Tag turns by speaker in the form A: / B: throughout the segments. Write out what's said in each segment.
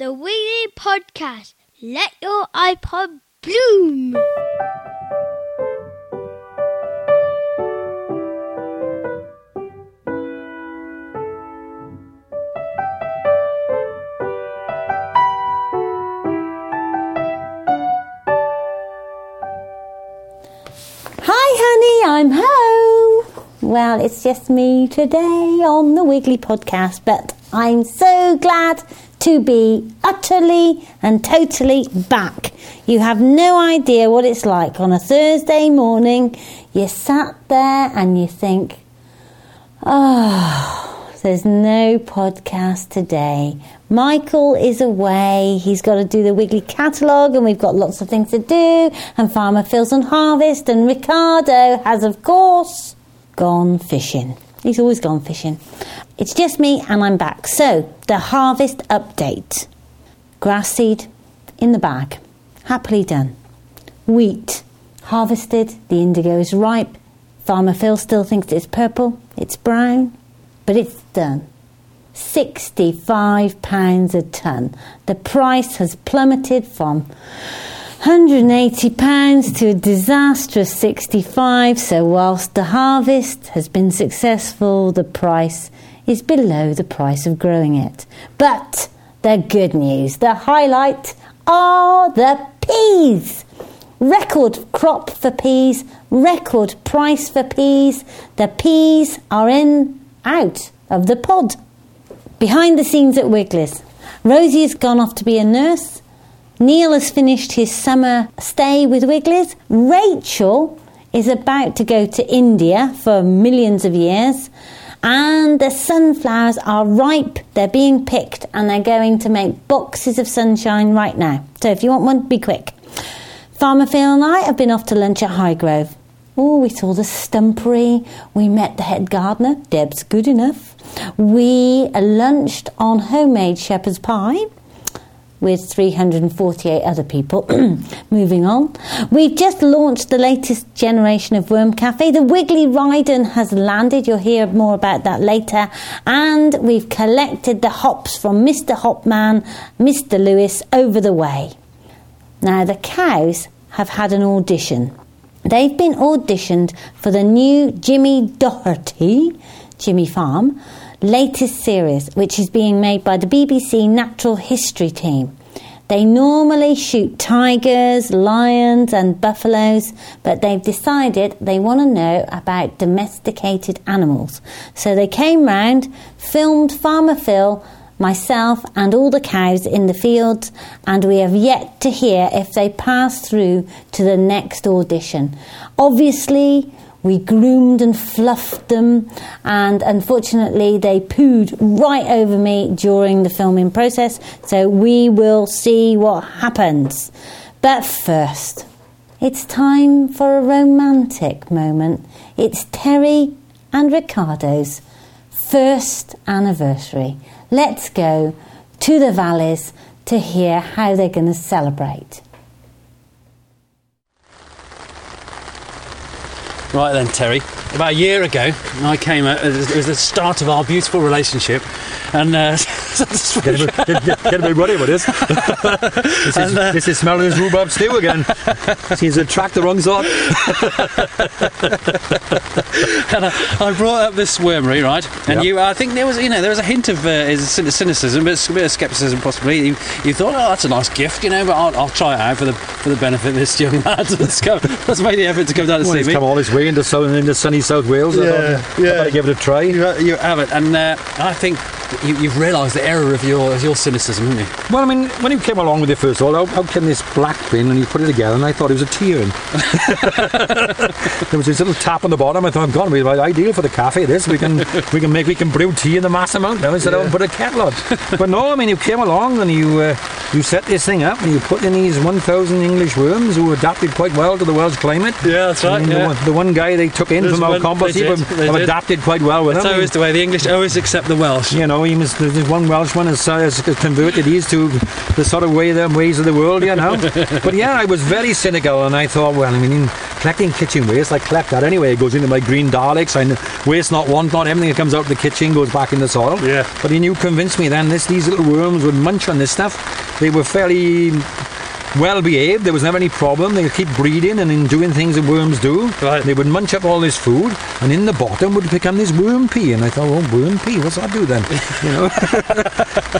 A: the Wiggly Podcast. Let your iPod bloom.
B: Hi, honey, I'm home. Well, it's just me today on the Wiggly podcast, but I'm so glad to be utterly and totally back. You have no idea what it's like on a Thursday morning. You sat there and you think, oh, there's no podcast today. Michael is away. He's got to do the Wiggly catalogue, and we've got lots of things to do. And Farmer Phil's on harvest, and Ricardo has, of course, gone fishing. He's always gone fishing. It's just me, and I'm back. So, the harvest update grass seed in the bag, happily done. Wheat harvested, the indigo is ripe. Farmer Phil still thinks it's purple, it's brown, but it's done. £65 a tonne. The price has plummeted from £180 to a disastrous 65 so whilst the harvest has been successful the price is below the price of growing it. But the good news the highlight are the peas. Record crop for peas record price for peas. The peas are in out of the pod. Behind the scenes at Wiggles Rosie has gone off to be a nurse Neil has finished his summer stay with Wiggles. Rachel is about to go to India for millions of years. And the sunflowers are ripe, they're being picked, and they're going to make boxes of sunshine right now. So if you want one, be quick. Farmer Phil and I have been off to lunch at Highgrove. Oh, we saw the stumpery. We met the head gardener, Deb's good enough. We lunched on homemade shepherd's pie with 348 other people. Moving on. We've just launched the latest generation of Worm Cafe. The Wiggly Ridan has landed. You'll hear more about that later. And we've collected the hops from Mr. Hopman, Mr. Lewis over the way. Now, the cows have had an audition. They've been auditioned for the new Jimmy Doherty, Jimmy Farm, latest series, which is being made by the BBC Natural History team. They normally shoot tigers, lions, and buffaloes, but they've decided they want to know about domesticated animals. So they came round, filmed Farmer Phil, myself, and all the cows in the fields, and we have yet to hear if they pass through to the next audition. Obviously, we groomed and fluffed them, and unfortunately, they pooed right over me during the filming process. So, we will see what happens. But first, it's time for a romantic moment. It's Terry and Ricardo's first anniversary. Let's go to the valleys to hear how they're going to celebrate.
C: Right then, Terry. About a year ago, I came. Out, it was the start of our beautiful relationship, and uh,
D: Get him, get, get, get him ready with this. this, is,
C: And, uh,
D: this is smelling his rhubarb stew again. Seems to attract the wrong sort.
C: and I, I brought up this wormery, right? And
D: Yeah.
C: you, I think there was, you know, there was a hint of uh, is- cynicism, but a bit of scepticism possibly. You, you thought, oh, that's a nice gift, you know, but I'll, I'll try it out for the for the benefit of this young lad that's, come, that's made the effort to come down to
D: Well,
C: see
D: he's
C: me.
D: come all way into, southern, into sunny South Wales. I
C: Yeah,
D: I
C: yeah.
D: better give it a try.
C: You, you have it, and uh, I think you, you've realised the error of your of your cynicism, haven't you?
D: Well, I mean, when you came along with it first of all, how, how came this black bin and you put it together and I thought it was a tea urn. there was this little tap on the bottom. I thought, God, we're ideal for the cafe. This we can we can make we can brew tea in the mass amount now instead of put a kettle on. but no, I mean, you came along and you uh, you set this thing up and you put in these 1,000 English worms who adapted quite well to the Welsh climate.
C: Yeah, that's right, yeah.
D: The, one, the one guy they took in
C: There's
D: from our
C: one-
D: compost
C: they did, they
D: have
C: did.
D: adapted quite well with
C: That's always the way. The English always accept the Welsh.
D: You know, he must, there's one Welshman has, has converted these to the sort of way the ways of the world, you know. but yeah, I was very cynical, and I thought, well, I mean, collecting kitchen waste. I collect that anyway. It goes into my green Daleks. I waste not, want not. Everything that comes out of the kitchen goes back in the soil.
C: Yeah.
D: But then you convinced me then this these little worms would munch on this stuff. They were fairly well behaved. There was never any problem. They would keep breeding and in doing things that worms do.
C: Right.
D: They would munch up all this food, and in the bottom would become this worm pee. And I thought, oh, worm pee, what's that do then? You know.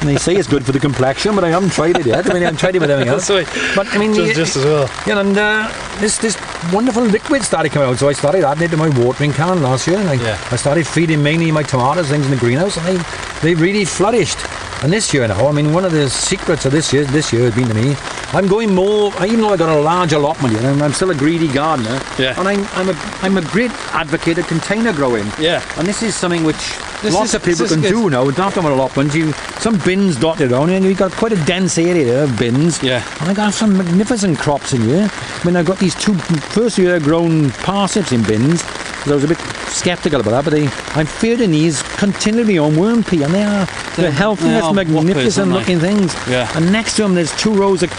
D: and they say it's good for the complexion, but I haven't tried it yet. I mean, I haven't tried it with everything else. But I mean,
C: Just, just as well.
D: yeah, and uh, this this wonderful liquid started coming out. So I started adding it to my watering can last year. And I,
C: Yeah.
D: I started feeding mainly my tomatoes, things in the greenhouse, and they they really flourished. And this year now, I mean, one of the secrets of this year this year has been to me, I'm going more. Even though I got a large allotment, you know, I'm still a greedy gardener.
C: Yeah.
D: And I'm I'm a I'm a great advocate of container growing.
C: Yeah.
D: And this is something which
C: This
D: lots
C: is-
D: of people can
C: good.
D: do now. Don't have an allotment. You some bins dotted around, and you've got quite a dense area there of bins.
C: Yeah.
D: And I got some magnificent crops in here. I mean, I've got these two first year grown parsnips in bins. I was a bit sceptical about that, but they, I'm feeding these continually on worm pee, and they are the
C: They're-
D: healthiest,
C: they are whoppers,
D: magnificent
C: they?
D: looking things.
C: Yeah.
D: And next to them, there's two rows of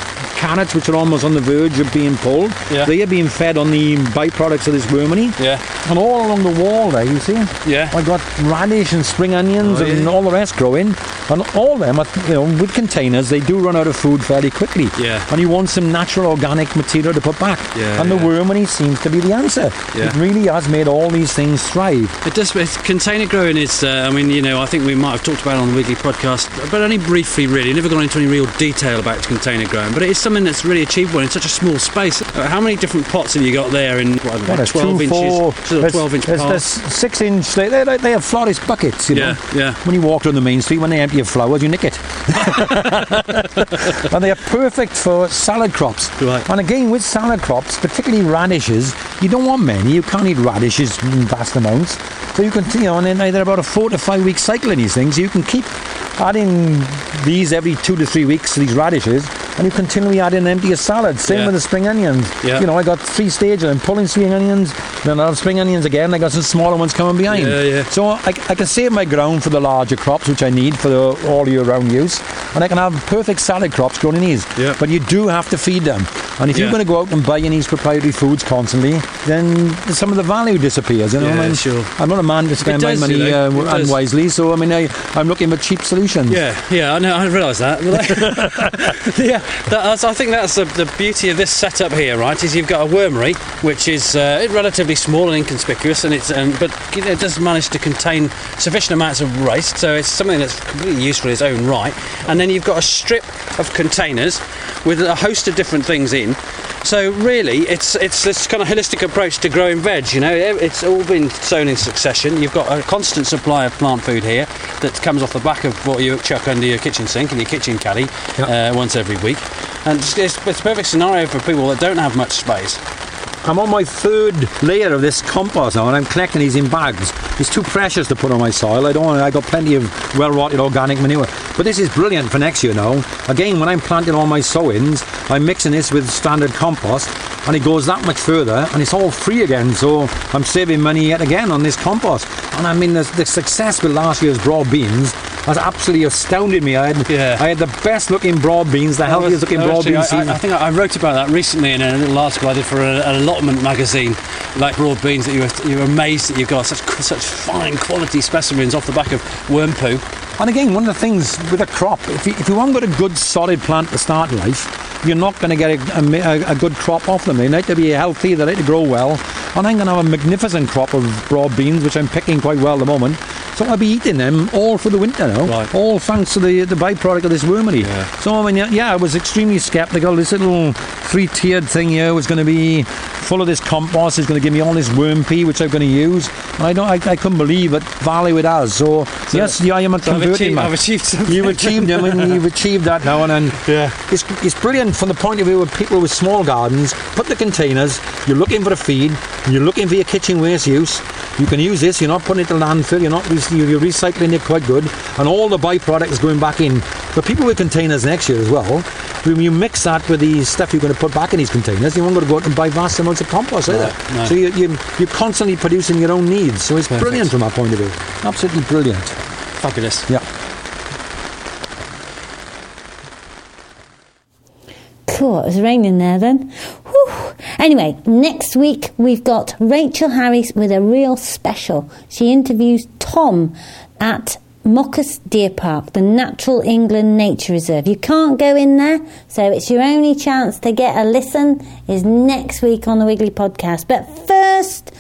D: carrots which are almost on the verge of being pulled.
C: Yeah.
D: They are being fed on the byproducts of this wormery.
C: Yeah.
D: And all along the wall there, you see?
C: Yeah.
D: I got radish and spring onions
C: Oh,
D: and all the rest growing. And all them, are, you know, with containers, they do run out of food fairly quickly.
C: Yeah.
D: And you want some natural organic material to put back.
C: Yeah,
D: and the
C: yeah.
D: wormery seems to be the answer.
C: Yeah.
D: It really has made all these things thrive.
C: It does. Container growing is. Uh, I mean, you know, I think we might have talked about it on the Wiggly podcast, but only briefly, really. Never gone into any real detail about container growing. But it is something that's really achievable in such a small space. Uh, how many different pots have you got there in what, I don't know,
D: What, a
C: twelve
D: two,
C: inches?
D: four-
C: sort of twelve inch
D: there's, there's six inch. They, they, they have florist buckets. You know?
C: Yeah, yeah.
D: When you walk down the main street, when they empty your flowers, you nick it. and they are perfect for salad crops.
C: Right.
D: And again, with salad crops, particularly radishes, you don't want many. You can't eat radishes in vast amounts. So you can, you know, and then they're about a four to five week cycle in these things. You can keep adding these every two to three weeks, these radishes, and you continually add in empty salad. Same
C: Yeah.
D: with the spring onions.
C: Yeah.
D: You know, I got three stages. I'm pulling spring onions, then I'll have spring onions again. I got some smaller ones coming behind.
C: Yeah, yeah.
D: So I, I can save my ground for the larger crops, which I need for the all year round use, and I can have perfect salad crops growing in these.
C: Yeah.
D: But you do have to feed them. And if you're going to go out and buy in these proprietary foods constantly, then some of the value disappears. You know,
C: Yeah,
D: I mean,
C: sure.
D: I'm not a man to spend my
C: does,
D: money
C: you know,
D: uh, unwisely, so I mean, I, I'm looking for cheap solutions.
C: Yeah, yeah, I know. I realise that. yeah, that, I think that's the, the beauty of this setup here, right? Is you've got a wormery, which is uh, relatively small and inconspicuous, and it's um, but it does manage to contain sufficient amounts of waste, so it's something that's completely useful in its own right. And then you've got a strip of containers with a host of different things in. So really, it's it's this kind of holistic approach to growing veg. You know, it's all been sown in succession. You've got a constant supply of plant food here that comes off the back of what you chuck under your kitchen sink and your kitchen caddy uh, once every week. And it's, it's, it's a perfect scenario for people that don't have much space.
D: I'm on my third layer of this compost now, and I'm collecting these in bags. It's too precious to put on my soil. I don't want. I got plenty of well-rotted organic manure, but this is brilliant for next year now. Again, when I'm planting all my sowings, I'm mixing this with standard compost, and it goes that much further, and it's all free again. So I'm saving money yet again on this compost. And I mean, the, the success with last year's broad beans has absolutely astounded me. I had,
C: Yeah.
D: I had the best-looking broad beans, the healthiest looking broad beans.
C: I, I. Think I wrote about that recently in a little article I did for a- an allotment magazine, like broad beans. That you were, you were amazed that you've got such such fine quality specimens off the back of worm poo.
D: And again, one of the things with a crop, if you, if you haven't got a good solid plant to start life, you're not going to get a, a a, a good crop off them. They need to be healthy, they need to grow well. And I'm going to have a magnificent crop of broad beans, which I'm picking quite well at the moment. So I'll be eating them all for the winter now.
C: Right.
D: All thanks to the, the byproduct of this wormery.
C: Yeah.
D: So, I mean, yeah, yeah, I was extremely sceptical. This little three tiered thing here was going to be full of this compost. It's going to give me all this worm pee, which I'm going to use. And I don't, I, I couldn't believe it value it has. So, yes, yeah, I am a
C: So I've achieved,
D: man.
C: I've achieved something.
D: You've achieved I mean, you've achieved that now, and, and
C: Yeah.
D: it's, it's brilliant from the point of view of people with small gardens. Put the containers. You're looking for a feed. You're looking for your kitchen waste use. You can use this. You're not putting it to landfill. You're not. You're recycling it quite good, and all the byproducts going back in. But people with containers next year as well. When you mix that with the stuff you're going to put back in these containers, you won't going to go out and buy vast amounts of compost either.
C: no.
D: So you, you, you're constantly producing your own needs. So it's
C: Perfect.
D: brilliant from that point of view. Absolutely brilliant.
C: Fabulous.
D: Yeah.
B: Cool, it was raining there then. Anyway, next week we've got Rachel Harris with a real special. She interviews Tom at Moccas Deer Park, the Natural England Nature Reserve. You can't go in there, so it's your only chance to get a listen is next week on the Wiggly Podcast. But first,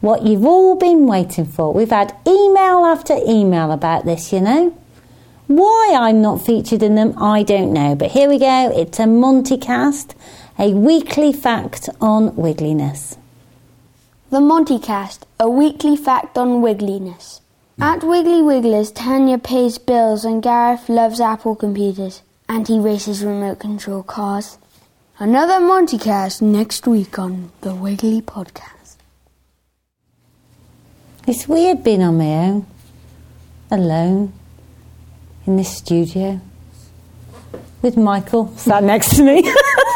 B: what you've all been waiting for. We've had email after email about this, you know. Why I'm not featured in them, I don't know. But here we go. It's a Montycast, a weekly fact on wiggliness.
A: The Montycast, a weekly fact on wiggliness. At Wiggly Wigglers, Tanya pays bills and Gareth loves Apple computers. And he races remote control cars. Another Montycast next week on the Wiggly Podcast.
B: It's weird being on my own, alone, in this studio, with Michael sat next to me.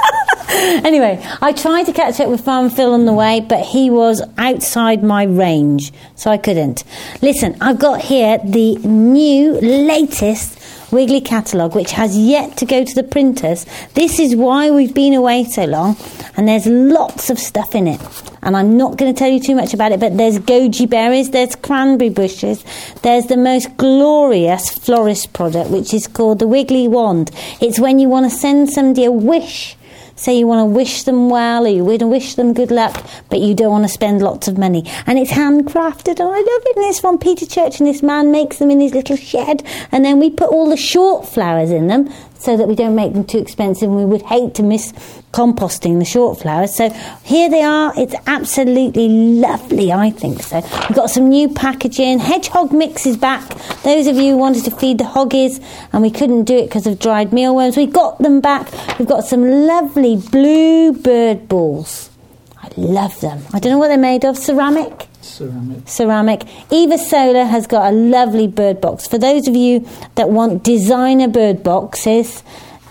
B: anyway, I tried to catch up with Farm Phil on the way, but he was outside my range, so I couldn't. Listen, I've got here the new, latest Wiggly catalogue, which has yet to go to the printers. This is why we've been away so long, and there's lots of stuff in it. And I'm not going to tell you too much about it, but there's goji berries, there's cranberry bushes, there's the most glorious florist product, which is called the Wiggly Wand. It's when you want to send somebody a wish say you want to wish them well or you want to wish them good luck, but you don't want to spend lots of money. And it's handcrafted, and I love it. And it's from Peter Church, and this man makes them in his little shed, and then we put all the short flowers in them so that we don't make them too expensive. And we would hate to miss composting the short flowers. So here they are. It's absolutely lovely, I think so. We've got some new packaging. Hedgehog mix is back. Those of you who wanted to feed the hoggies and we couldn't do it because of dried mealworms, we got them back. We've got some lovely blue bird balls. I love them. I don't know what they're made of. Ceramic?
E: Ceramic.
B: ceramic. Eva Solo has got a lovely bird box. For those of you that want designer bird boxes,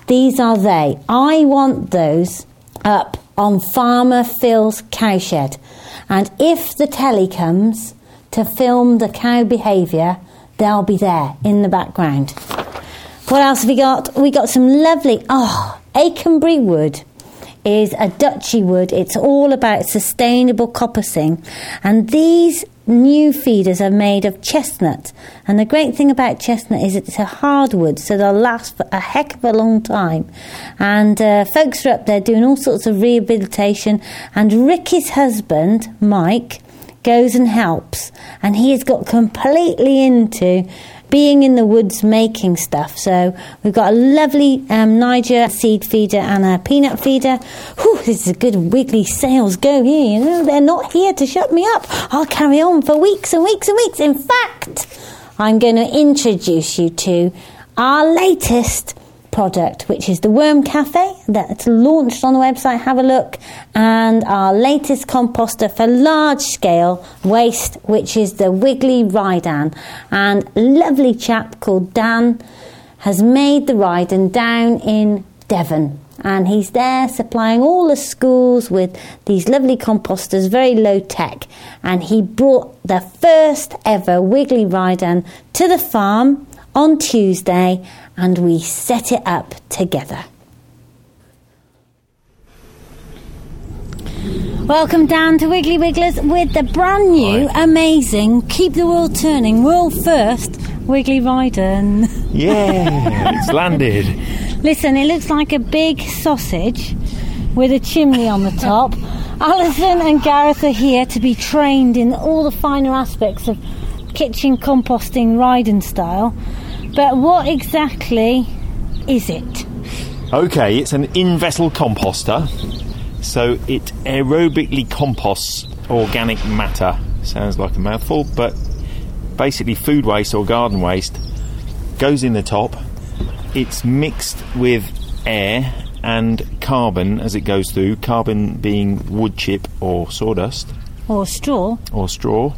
B: these are they. I want those up on Farmer Phil's cowshed. And if the telly comes to film the cow behaviour, they'll be there in the background. What else have we got? We got some lovely, oh, Aconbury wood is a Duchy wood. It's all about sustainable coppicing. And these new feeders are made of chestnut. And the great thing about chestnut is it's a hardwood, so they'll last for a heck of a long time. And uh, folks are up there doing all sorts of rehabilitation. And Ricky's husband, Mike, goes and helps. And he has got completely into being in the woods making stuff. So we've got a lovely um, Niger seed feeder and a peanut feeder. Whew, this is a good wiggly sales go here. You know, they're not here to shut me up. I'll carry on for weeks and weeks and weeks. In fact, I'm going to introduce you to our latest product, which is the Worm Cafe that's launched on the website. Have a look. And our latest composter for large scale waste, which is the Wiggly Ridan. And lovely chap called Dan has made the Ridan down in Devon. And he's there supplying all the schools with these lovely composters, very low tech. And he brought the first ever Wiggly Ridan to the farm on Tuesday and we set it up together. Welcome down to Wiggly Wigglers with the brand new, amazing, keep the world turning, world first Wiggly Ridan.
E: Yeah, it's landed.
B: Listen, it looks like a big sausage with a chimney on the top. Alison and Gareth are here to be trained in all the finer aspects of kitchen composting Ridan style. But what exactly is it?
E: Okay, it's an in vessel composter. So it aerobically composts organic matter. Sounds like a mouthful, but basically food waste or garden waste goes in the top. It's mixed with air and carbon as it goes through, carbon being wood chip or sawdust
B: Or straw?
E: or straw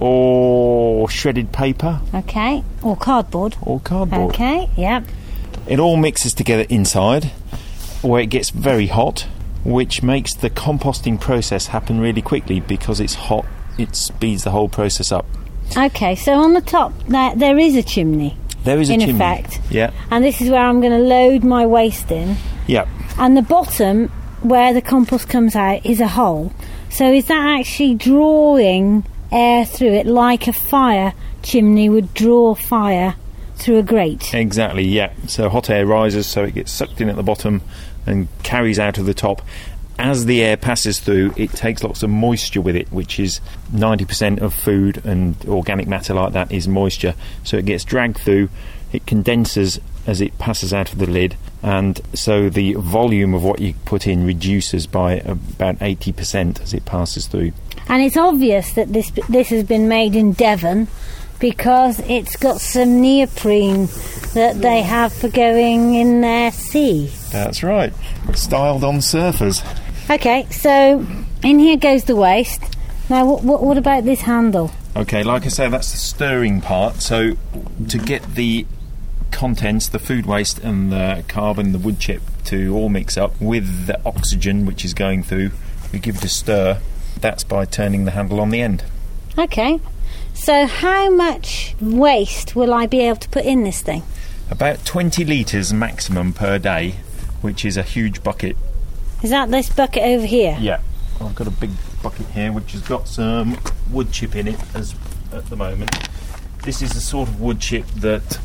E: or shredded paper
B: Okay. Or cardboard?
E: or cardboard.
B: Okay, yep.
E: It all mixes together inside where it gets very hot, which makes the composting process happen really quickly because it's hot. It speeds the whole process up.
B: Okay, so on the top there, there is a chimney,
E: There is a
B: in
E: chimney.
B: effect.
E: Yeah.
B: And this is where I'm going to load my waste in.
E: Yeah.
B: And the bottom, where the compost comes out is a hole. So is that actually drawing air through it like a fire chimney would draw fire through a grate?
E: Exactly, yeah. So hot air rises, so it gets sucked in at the bottom and carries out of the top. As the air passes through, it takes lots of moisture with it, which is 90% of food and organic matter like that is moisture. So it gets dragged through, it condenses as it passes out of the lid, and so the volume of what you put in reduces by about 80% as it passes through.
B: And it's obvious that this this has been made in Devon because it's got some neoprene that they have for going in their sea.
E: That's right, styled on surfers.
B: Okay, so in here goes the waste. Now, what, what, what about this handle?
E: Okay, like I say, that's the stirring part. So to get the contents, the food waste and the carbon, the wood chip to all mix up with the oxygen which is going through, we give it a stir. That's by turning the handle on the end.
B: Okay, so how much waste will I be able to put in this thing?
E: About 20 litres maximum per day, which is a huge bucket.
B: Is that this bucket over here?
E: Yeah. I've got a big bucket here which has got some wood chip in it as at the moment. This is the sort of wood chip that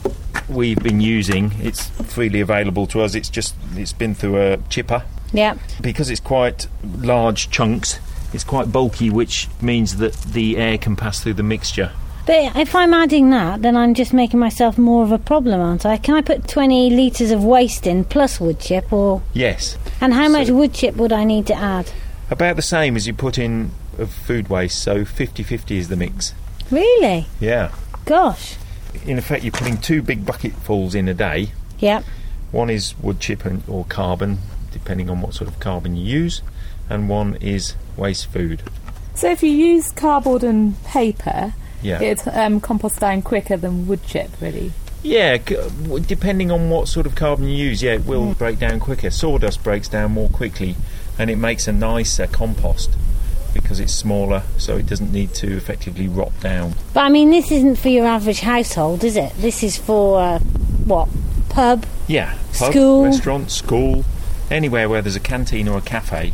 E: we've been using. It's freely available to us. It's just it's been through a chipper
B: Yeah.
E: because it's quite large chunks. It's quite bulky, which means that the air can pass through the mixture.
B: But if I'm adding that, then I'm just making myself more of a problem, aren't I? Can I put 20 litres of waste in plus wood chip, or
E: Yes,
B: and how much wood chip would I need to add?
E: about the same as you put in of food waste. So 50-50 is the mix.
B: Really?
E: Yeah.
B: Gosh.
E: In effect, you're putting two big bucketfuls in a day.
B: Yeah.
E: One is wood chip and, or carbon, depending on what sort of carbon you use, and one is waste food.
F: So if you use cardboard and paper,
E: Yeah.
F: it um, composts down quicker than wood chip, really.
E: Yeah, c- w- depending on what sort of carbon you use, yeah, it will break down quicker. Sawdust breaks down more quickly, and it makes a nicer compost because it's smaller, so it doesn't need to effectively rot down.
B: But I mean, this isn't for your average household, is it? This is for, uh, what? Pub?
E: Yeah, pub,
B: School.
E: restaurant, school, anywhere where there's a canteen or a cafe,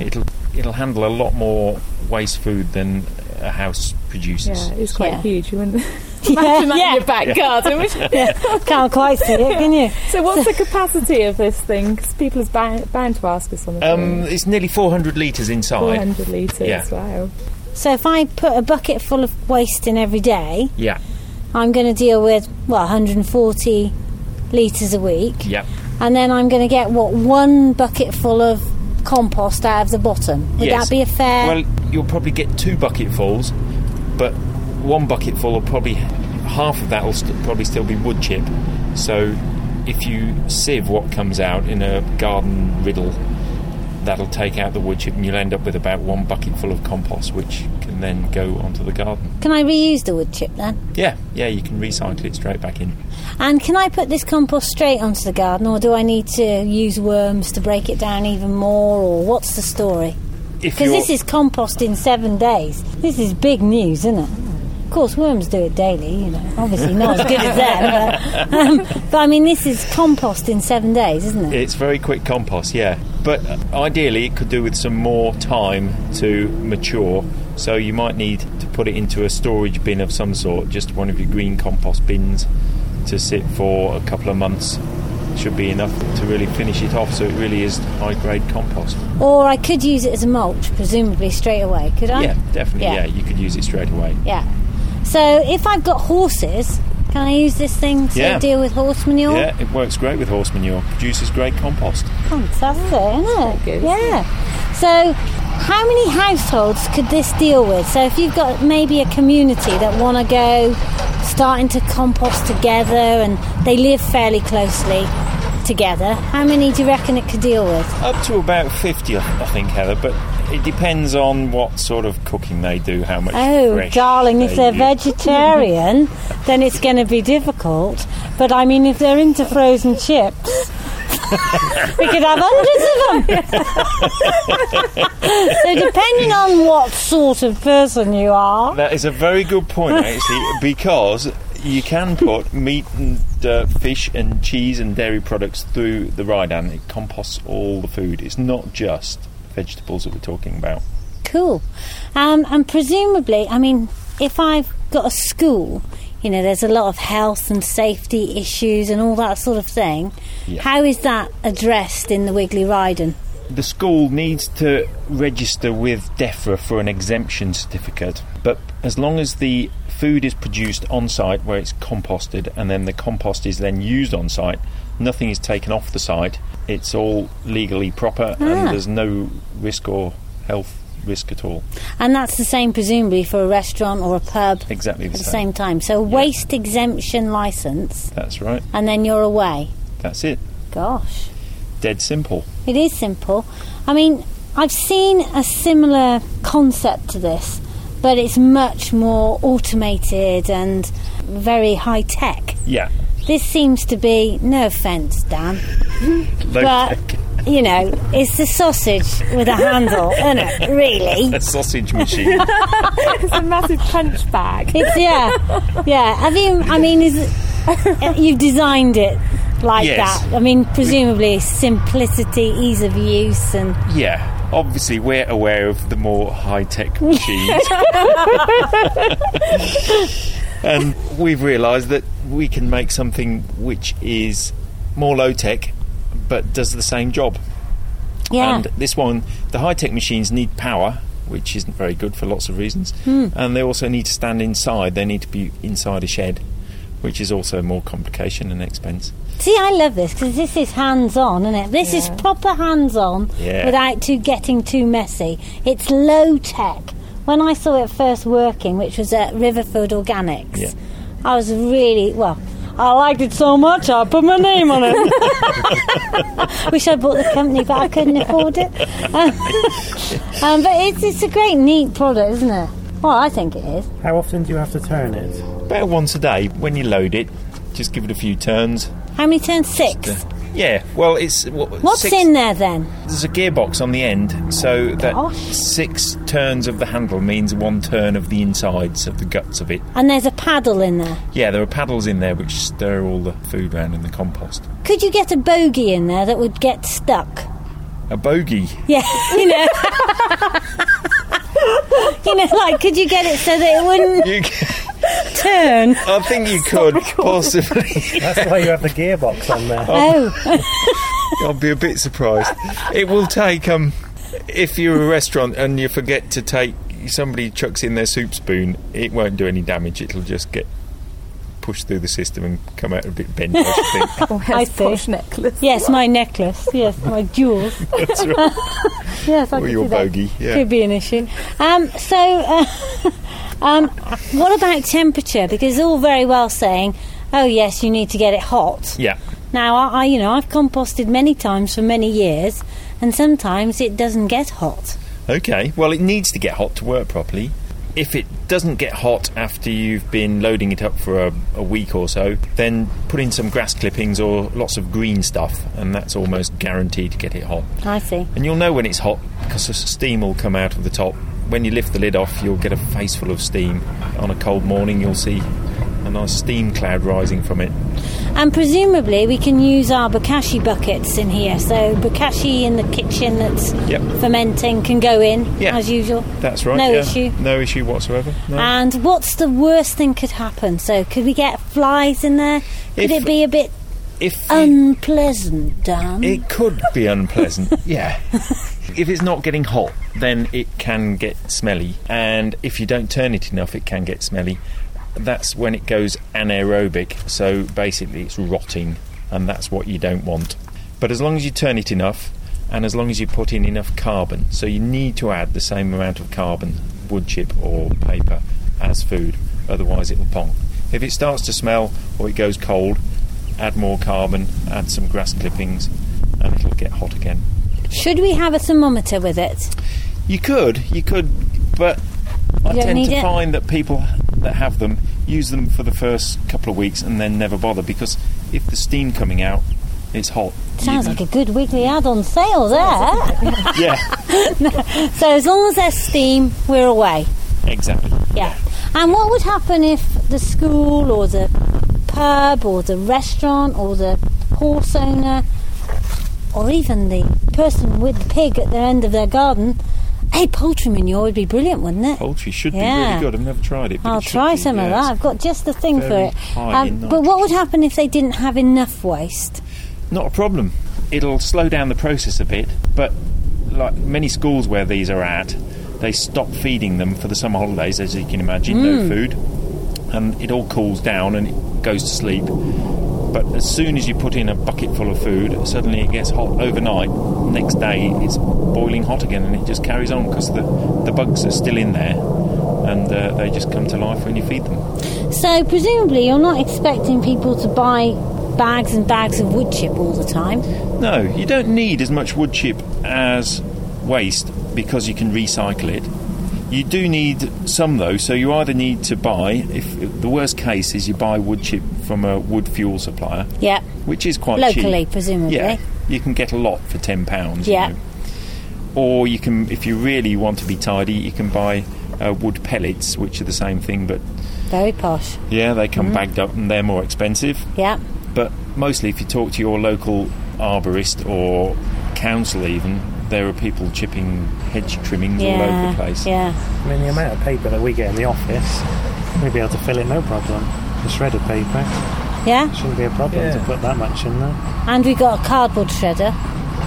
E: it'll it'll handle a lot more waste food than a house produces.
F: Yeah, it's quite
B: Yeah.
F: huge. You wouldn't
B: Yeah,
F: imagine that
B: yeah.
F: in your back garden. which-
B: Can't quite see it, can you?
F: so what's the capacity of this thing? Because people are bound, bound to ask us on the
E: Um, it's nearly 400 litres inside.
F: 400 litres,
E: Yeah.
F: wow.
B: So if I put a bucket full of waste in every day,
E: Yeah,
B: I'm going to deal with, well, 140 litres a week.
E: yeah.
B: And then I'm going to get, what, one bucket full of compost out of the bottom. Would
E: Yes.
B: that be a fair...
E: Well, you'll probably get two bucketfuls, but one bucketful will probably half of that will st- probably still be wood chip. So if you sieve what comes out in a garden riddle, that'll take out the wood chip, and you'll end up with about one bucketful of compost, which can then go onto the garden.
B: Can I reuse the wood chip then?
E: Yeah, yeah, you can recycle it straight back in.
B: And can I put this compost straight onto the garden, or do I need to use worms to break it down even more, or what's the story? Because this is compost in seven days. This is big news, isn't it? Of course, worms do it daily, you know. Obviously, not as good as them, but, um, but I mean, this is compost in seven days, isn't it?
E: It's very quick compost, yeah. But uh, ideally, it could do with some more time to mature. So you might need to put it into a storage bin of some sort, just one of your green compost bins, to sit for a couple of months. Should be enough to really finish it off. So it really is high grade compost.
B: Or I could use it as a mulch, presumably straight away, could I?
E: Yeah, definitely.
B: Yeah.
E: Yeah. you could use it straight away.
B: Yeah. So if I've got horses, can I use this thing to
E: Yeah.
B: deal with horse manure?
E: Yeah, it works great with horse manure. Produces great compost.
B: Fantastic, isn't it?
F: good, isn't
B: yeah. So, how many households could this deal with? So, if you've got maybe a community that want to go starting to compost together and they live fairly closely together, how many do you reckon it could deal with?
E: Up to about 50, I think, Heather, but it depends on what sort of cooking they do, how much
B: Oh, darling, if
E: they
B: they're
E: use.
B: vegetarian, then it's going to be difficult. But I mean, if they're into frozen chips, we could have hundreds of them. so, depending on what sort of person you are,
E: That is a very good point, actually, because you can put meat and uh, fish and cheese and dairy products through the Ridan. It composts all the food. It's not just vegetables that we're talking about.
B: Cool. Um, and presumably, I mean, if I've got a school, you know, there's a lot of health and safety issues and all that sort of thing.
E: Yeah.
B: How is that addressed in the Wiggly Ridan?
E: The school needs to register with DEFRA for an exemption certificate, but as long as the food is produced on site where it's composted and then the compost is then used on site, nothing is taken off the site, it's all legally proper
B: Ah.
E: and there's no risk or health risk at all.
B: And that's the same, presumably, for a restaurant or a pub
E: Exactly
B: at
E: the
B: the
E: same.
B: same time. So, a waste exemption license,
E: That's right.
B: and then you're away.
E: That's it.
B: Gosh.
E: Dead simple.
B: It is simple. I mean, I've seen a similar concept to this, but it's much more automated and very high tech.
E: Yeah.
B: This seems to be, no offence, Dan, but. You know, it's the sausage with a handle, isn't it? Really?
E: A sausage machine.
F: It's a massive punch bag.
B: It's yeah, yeah. Have you? I mean, is it, you've designed it like
E: Yes.
B: that? I mean, presumably simplicity, ease of use, and
E: yeah. Obviously, we're aware of the more high tech machines. and we've realised that we can make something which is more low tech but does the same job.
B: yeah.
E: And this one, the high tech machines need power, which isn't very good for lots of reasons. Hmm. And they also need to stand inside, they need to be inside a shed, which is also more complication and expense.
B: See, I love this because this is hands-on, isn't it? This is proper hands-on
E: Yeah.
B: without too getting too messy. It's low tech. When I saw it first working, which was at Riverford Organics,
E: Yeah.
B: I was really well. I liked it so much, I put my name on it. Wish I bought the company, but I couldn't afford it. um, but it's, it's a great, neat product, isn't it? Well, I think it is.
G: How often do you have to turn it?
E: About once a day, when you load it, just give it a few turns.
B: How many turns? Six.
E: Yeah, well, it's what,
B: What's
E: six-
B: in there then?
E: There's a gearbox on the end, so that
B: Gosh.
E: six turns of the handle means one turn of the insides of the guts of it.
B: And there's a paddle in there.
E: Yeah, there are paddles in there which stir all the food round in the compost.
B: Could you get a bogey in there that would get stuck?
E: A bogey.
B: Yeah, you know. you know, like, could you get it so that it wouldn't turn?
E: I think you could possibly.
G: That's why you have the gearbox on there.
B: Oh,
E: I'll be a bit surprised. It will take um, if you're a restaurant and you forget to take somebody chucks in their soup spoon, it won't do any damage. It'll just get pushed through the system and come out a bit bent. I should think.
F: Or
B: I see.
F: posh necklace.
B: yes, my necklace. Yes, my jewels.
E: That's right.
B: Yes, I
E: Or
B: could
E: your bogey. Yeah.
B: Could be an issue. Um, so, uh, um, what about temperature? Because it's all very well saying, "Oh yes, you need to get it hot."
E: Yeah.
B: Now, I, I, you know, I've composted many times for many years, and sometimes it doesn't get hot.
E: Okay. Well, it needs to get hot to work properly. If it doesn't get hot after you've been loading it up for a, a week or so, then put in some grass clippings or lots of green stuff, and that's almost guaranteed to get it hot.
B: I see.
E: And you'll know when it's hot because the steam will come out of the top. When you lift the lid off, you'll get a face full of steam. On a cold morning, you'll see a nice steam cloud rising from it.
B: And presumably, we can use our bokashi buckets in here. So, bokashi in the kitchen that's
E: Yep.
B: fermenting can go in
E: Yeah.
B: as usual.
E: That's right.
B: No
E: yeah.
B: issue.
E: No issue whatsoever. No.
B: And what's the worst thing could happen? So, could we get flies in there? Could
E: If-
B: it be a bit
E: if
B: unpleasant, Dan?
E: It could be unpleasant, yeah. if it's not getting hot, then it can get smelly, and if you don't turn it enough, it can get smelly. That's when it goes anaerobic, so basically it's rotting, and that's what you don't want. But as long as you turn it enough, and as long as you put in enough carbon, so you need to add the same amount of carbon, wood chip or paper, as food, otherwise it'll pong. If it starts to smell or it goes cold, add more carbon, add some grass clippings, and it'll get hot again.
B: Should we have a thermometer with it?
E: You could, you could, but I
B: You
E: tend to
B: it?
E: find that people that have them use them for the first couple of weeks and then never bother because if the steam coming out, it's hot.
B: Sounds
E: You-
B: like a good weekly ad on sale there.
E: yeah,
B: so, as long as there's steam, we're away.
E: exactly.
B: Yeah. And what would happen if the school or the pub or the restaurant or the horse owner or even the person with the pig at the end of their garden, hey, poultry manure would be brilliant, wouldn't it?
E: Poultry should be really good. I've never tried it.
B: I'll
E: it
B: try
E: be,
B: some of that. I've got just the thing for it. Um, but what would happen if they didn't have enough waste?
E: Not a problem. It'll slow down the process a bit, but like many schools where these are at, they stop feeding them for the summer holidays, as you can imagine, no
B: Hmm.
E: food, and it all cools down and it goes to sleep. But as soon as you put in a bucket full of food, suddenly it gets hot overnight. Next day, it's boiling hot again, and it just carries on because the, the bugs are still in there, and uh, they just come to life when you feed them.
B: So presumably you're not expecting people to buy bags and bags of wood chip all the time.
E: No, you don't need as much wood chip as waste because you can recycle it. You do need some though, so you either need to buy, if the worst case is you buy wood chip from a wood fuel supplier,
B: Yeah.
E: which is quite
B: Locally,
E: cheap.
B: presumably.
E: Yeah, you can get a lot for ten pounds.
B: Yeah.
E: You know. Or you can, if you really want to be tidy, you can buy uh, wood pellets, which are the same thing, but
B: Very posh.
E: yeah, they come
B: Mm-hmm.
E: bagged up and they're more expensive.
B: Yeah.
E: But mostly, if you talk to your local arborist or council, even there are people chipping hedge trimmings all over the place.
B: Yeah.
G: I mean, the amount of paper that we get in the office, we'd be able to fill it no problem. The shredded paper
B: Yeah.
G: shouldn't be a problem to put that much in there.
B: And we've got a cardboard shredder.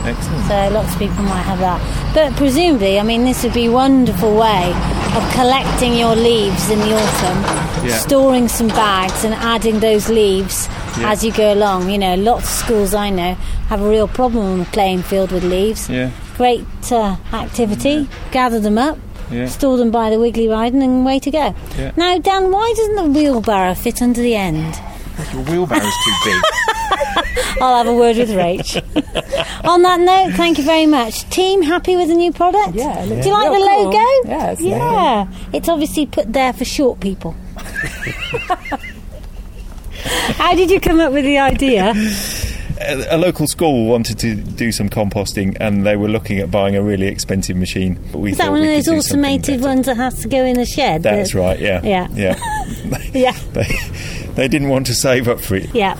E: Excellent.
B: So lots of people might have that. But presumably, I mean, this would be a wonderful way of collecting your leaves in the autumn,
E: Yeah.
B: storing some bags and adding those leaves
E: Yeah.
B: as you go along. You know, lots of schools I know have a real problem on the playing field with leaves.
E: Yeah,
B: Great uh, activity. Gather them up,
E: yeah.
B: store them by the Wiggly Ridan, and away to go.
E: Yeah.
B: Now, Dan, why doesn't the wheelbarrow fit under the end?
E: Your wheelbarrow's too big.
B: I'll have a word with Rach. On that note, thank you very much. Team, happy with the new product?
F: Yeah, it
B: Do you like the
F: real cool.
B: logo?
F: Yeah, it's
B: Yeah. It's obviously put there for short people. How did you come up with the idea?
E: A, a local school wanted to do some composting, and they were looking at buying a really expensive machine. We
B: Is that one of those
E: could do something
B: automated ones that has to go in a shed?
E: That's
B: that-
E: right. Yeah.
B: Yeah.
E: Yeah.
B: Yeah.
E: they, they didn't want to save up for it,
B: Yeah.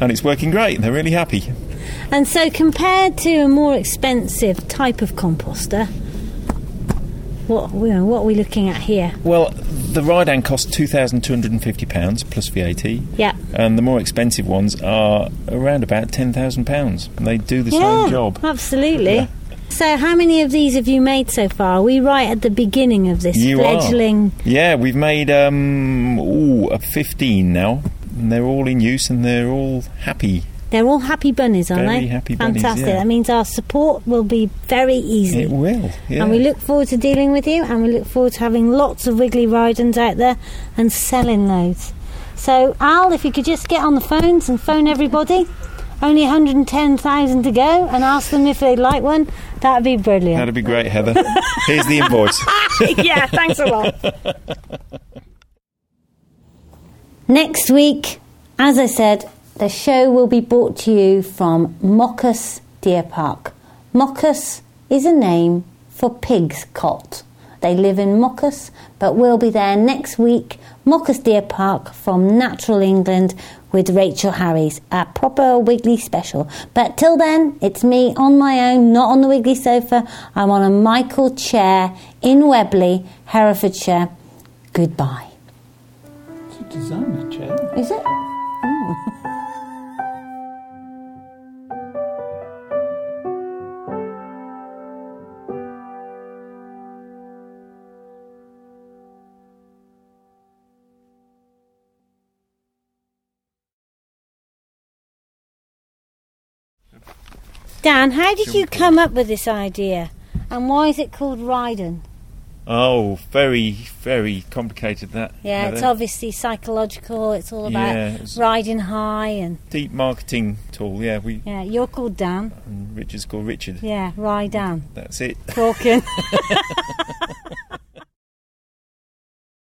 E: and it's working great. They're really happy.
B: And so, compared to a more expensive type of composter, what you know, what are we looking at here?
E: Well, the Ridan costs two thousand two hundred and fifty pounds plus VAT.
B: Yeah.
E: and the more expensive ones are around about ten thousand pounds, they do the
B: yeah,
E: same job.
B: absolutely.
E: Yeah.
B: So, how many of these have you made so far? Are we right at the beginning of this
E: You are.
B: fledgling?
E: Yeah, we've made um, ooh, a fifteen now, and they're all in use, and they're all happy.
B: They're all happy bunnies, aren't
E: Very
B: they?
E: happy bunnies,
B: Fantastic.
E: yeah.
B: That means our support will be very easy.
E: It will, yeah.
B: And we look forward to dealing with you, and we look forward to having lots of Wiggly Ridans out there and selling loads. So, Al, if you could just get on the phones and phone everybody, only 110,000 to go, and ask them if they'd like one, that'd be brilliant.
E: That'd be great, Heather. Here's the invoice.
B: yeah, thanks a lot. Next week, as I said, the show will be brought to you from Moccas Deer Park. Moccas is a name for pig's cot. They live in Moccas, but we'll be there next week, Moccas Deer Park from Natural England with Rachel Harries, a proper Wiggly special. But till then, it's me on my own, not on the Wiggly sofa. I'm on a Michael chair in Weobley, Herefordshire. Goodbye.
D: It's a Designer chair.
B: Is it? Dan, how did you come up with this idea? And why is it called Ridan?
E: Oh, very, very complicated that.
B: Yeah, it's obviously psychological. It's all about
E: Yeah, it's-
B: riding high, and
E: deep marketing tool. Yeah, we
B: yeah, you're called Dan.
E: and Richard's called Richard.
B: Yeah, ride down.
E: That's it.
B: Talking.